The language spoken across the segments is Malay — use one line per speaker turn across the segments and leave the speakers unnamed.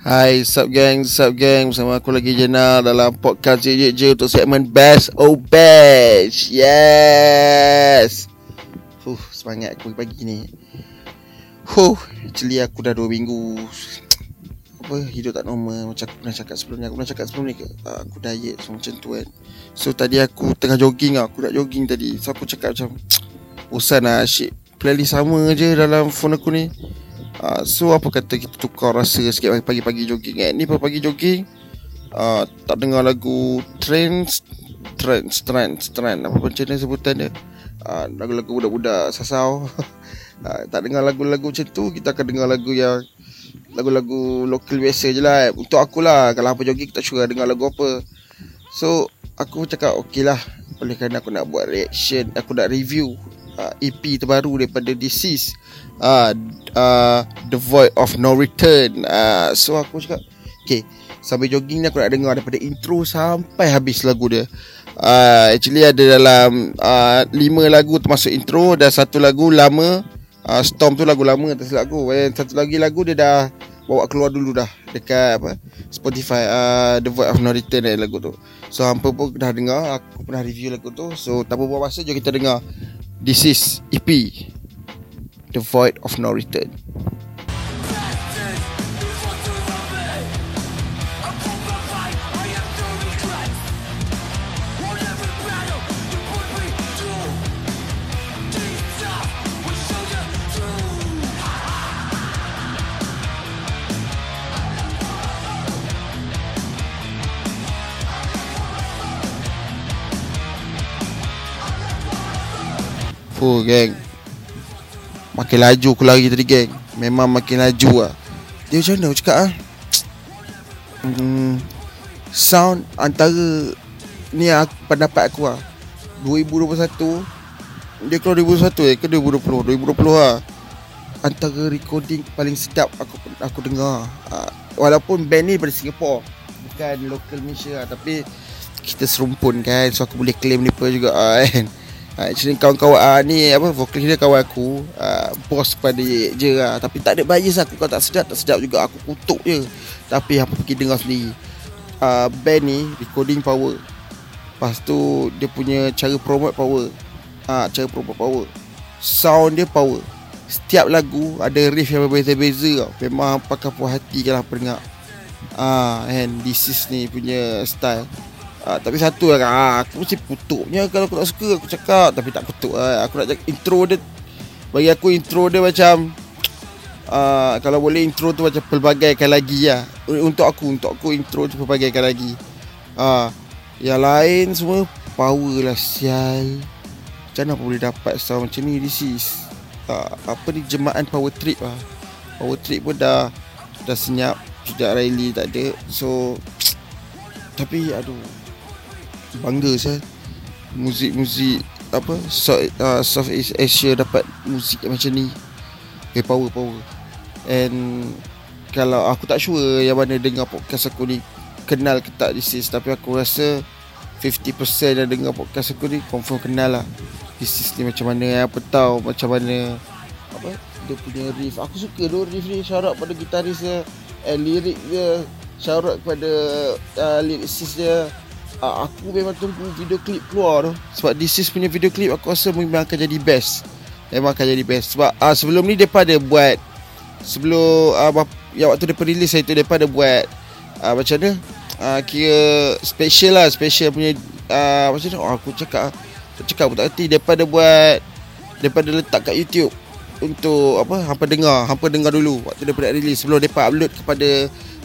Hai, sup gang, sup gang? Bersama aku lagi Jenal dalam podcast JJJ Untuk segmen Best Oh Best Yes! Huh, semangat aku pagi ni. Huh, actually aku dah 2 minggu. Apa, hidup tak normal? Macam aku pernah cakap sebelum ni Aku pernah cakap sebelum ni ke Aku diet, so macam tu kan. So tadi aku tengah jogging lah. Aku nak jogging tadi. So aku cakap macam Bosan lah, shit Playlist sama je dalam phone aku ni Uh, so apa kata kita tukar rasa sikit pagi-pagi jogging? Kan Ni pagi jogging uh, Tak dengar lagu Trends Trends Trends Trends. Apa macam ni sebutan dia? Uh, Lagu-lagu budak-budak Sasau. Uh, Tak dengar lagu-lagu macam tu Kita akan dengar lagu yang Lagu-lagu lokal biasa je lah. Untuk akulah Kalau apa jogging kita cuba dengar lagu apa. So Aku cakap okey lah Oleh kerana aku nak buat reaction Aku nak review uh, EP terbaru daripada Disease uh, uh, The Void of No Return. Uh, So aku cakap Okay Sambil jogging ni aku nak dengar Daripada intro sampai habis lagu dia. Uh, Actually ada dalam uh, Lima lagu termasuk intro Dan satu lagu lama uh, Storm tu lagu lama silap aku Dan satu lagi lagu dia dah Bawa keluar dulu dah Dekat apa Spotify uh, The Void of No Return eh, lagu tu. So hampa pun dah dengar Aku pernah review lagu tu. So tak berapa masa Jom kita dengar This is EP The Void of No Return Fuh geng? Makin laju aku lari tadi geng. Memang makin laju lah Dia macam mana aku cakap ah? Hmm, sound antara Ni aku, pendapat aku lah 2021 Dia keluar 2021 eh? Ke 2020 2020 lah Antara recording paling sedap aku aku dengar uh, Walaupun band ni daripada Singapore Bukan local Malaysia lah Tapi kita serumpun kan? So aku boleh claim ni juga uh, kan actually kawan-kawan uh, ni apa vokalis dia kawan aku uh, bos pada je lah. Tapi tak ada bias aku kalau tak sedap tak sedap juga aku kutuk je. Tapi apa pergi dengar sendiri. Uh, band ni recording power. Lepas tu dia punya cara promote power. Uh, cara promote power. Sound dia power. Setiap lagu ada riff yang berbeza-beza tau. memang pakai puas hati kalau pendengar. Ah uh, and this is ni punya style Uh, tapi satu lah uh, Aku mesti kutuknya Kalau aku tak suka Aku cakap. Tapi tak kutuk uh, Aku nak cakap intro dia Bagi aku intro dia macam uh, Kalau boleh intro tu Macam pelbagaikan lagi lah. Untuk aku Untuk aku intro tu pelbagaikan lagi. Uh, Yang lain semua Power lah sial. Macam mana boleh dapat Sound macam ni? This is uh, Apa ni Jemaah power trip lah. Power trip pun dah Dah senyap. Tidak Riley tak ada. So Tapi aduh bangga saya. Muzik-muzik apa South, uh, South East Asia dapat muzik macam ni. Okay, power power and kalau aku tak sure yang mana dengar podcast aku ni kenal ke tak this is tapi aku rasa 50% yang dengar podcast aku ni confirm kenal lah. This is ni macam mana apa tahu macam mana apa dia punya riff. Aku suka tu riff ni syarat pada gitaris dia and lirik dia syarat kepada uh, lyricist dia uh, aku memang tunggu video klip keluar tu. Sebab this is punya video klip aku rasa memang akan jadi best. Memang akan jadi best. Sebab uh, sebelum ni depa ada buat sebelum uh, yang waktu depa release itu depa ada buat uh, macam mana? Uh, kira special lah special punya uh, macam mana? Oh, aku cakap aku cakap aku tak erti depa ada buat depa ada letak kat YouTube untuk apa hampa dengar hampa dengar dulu waktu depa nak release sebelum depa upload kepada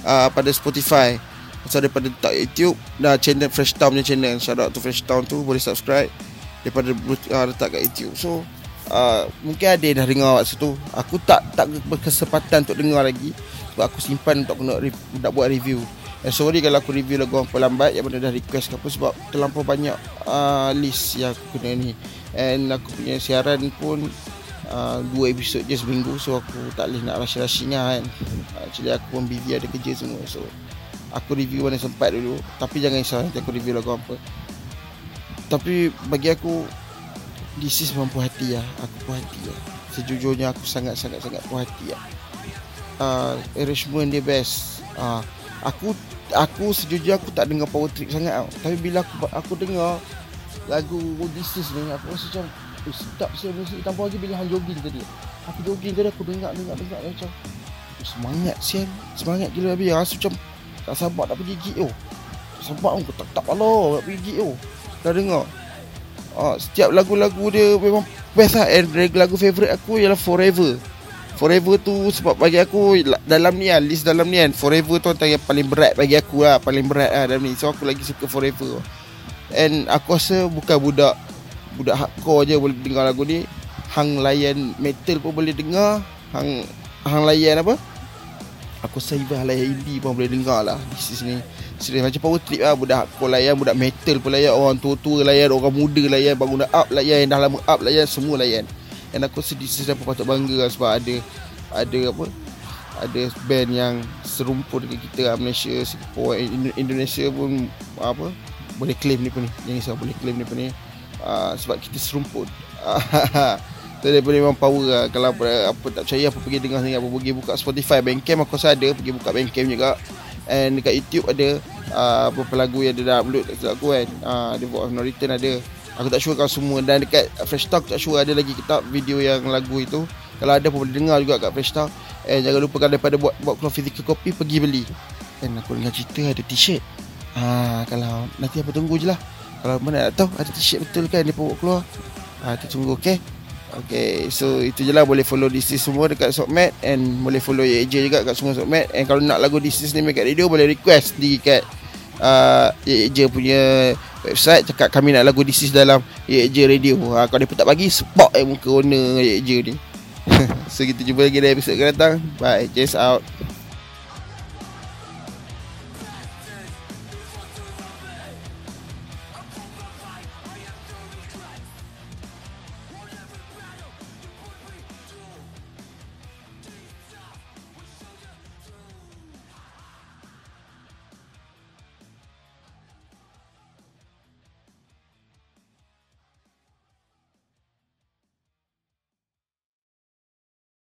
uh, pada Spotify Pasal daripada tak YouTube Dah channel Fresh Town punya channel. Shout out to Fresh Town tu Boleh subscribe Daripada uh, letak kat YouTube. So uh, Mungkin ada dah dengar waktu tu. Aku tak tak berkesempatan untuk dengar lagi. Sebab aku simpan untuk nak, nak buat review. And sorry kalau aku review lagu apa lambat Yang mana dah request ke apa Sebab terlampau banyak uh, list yang aku kena ni. And aku punya siaran pun uh, Dua episod je seminggu So aku tak boleh nak rush-rushing lah kan. Actually aku pun busy ada kerja semua So aku review mana sempat dulu tapi jangan risau nanti aku review lagu apa tapi bagi aku this is mampu hati lah aku puas hati lah sejujurnya aku sangat sangat sangat puas hati lah uh, arrangement dia best. Uh, aku aku sejujurnya aku tak dengar power trip sangat tau. Tapi bila aku aku dengar lagu This Is ni aku rasa macam eh, sedap saya musik tambah lagi bila hang jogging tadi. Aku jogging tadi aku dengar dengar dengar macam eh, semangat sian. Semangat gila habis rasa macam tak sabar nak pergi gig tu. Sabar aku tak tak pala nak pergi gig tu. Dah dengar. Ah, setiap lagu-lagu dia memang best lah. And lagu favourite aku ialah Forever. Forever tu sebab bagi aku Dalam ni lah, list dalam ni kan Forever tu antara yang paling berat bagi aku lah Paling berat lah dalam ni. So aku lagi suka Forever. And aku rasa bukan budak Budak hardcore je boleh dengar lagu ni. Hang layan metal pun boleh dengar. Hang Hang layan apa Aku rasa even layan indie pun boleh dengar lah This is ni Serius macam power trip lah Budak hardcore layan Budak metal pun layan Orang tua-tua layan Orang muda layan Bangun dah up layan Yang dah lama up layan Semua layan. Dan aku sedih Sedih patut bangga lah Sebab ada Ada apa Ada band yang Serumpun dengan kita lah Malaysia Singapore Indonesia pun Apa Boleh claim ni pun ni Yang saya boleh claim ni pun ni uh, Sebab kita serumpun Jadi boleh memang power lah. Kalau apa, apa tak percaya Apa pergi dengar sini Apa pergi buka Spotify Bandcamp aku rasa ada Pergi buka Bandcamp juga. And dekat YouTube ada uh, Beberapa lagu yang dia dah upload dekat aku kan. Uh, Dia buat No Return ada. Aku tak sure kalau semua. Dan dekat Fresh Talk tak sure ada lagi kitab video yang lagu itu. Kalau ada pun boleh dengar juga kat Fresh Talk. And jangan lupa kalau daripada buat buat keluar physical copy Pergi beli. And aku dengar cerita ada t-shirt. Uh, Kalau nanti apa tunggu je lah. Kalau mana nak tahu ada t-shirt betul kan dia buat keluar. Uh, Kita tunggu okay Okay, so itu je lah boleh follow DC semua dekat Sokmat And boleh follow YJ juga kat semua Sokmat And kalau nak lagu DC ni kat radio boleh request di kat uh, YJ punya website Cakap kami nak lagu DC dalam YJ radio. Uh, Kalau dia pun tak bagi, spot eh muka owner YJ ni. So kita jumpa lagi dalam episode akan datang. Bye, Jess out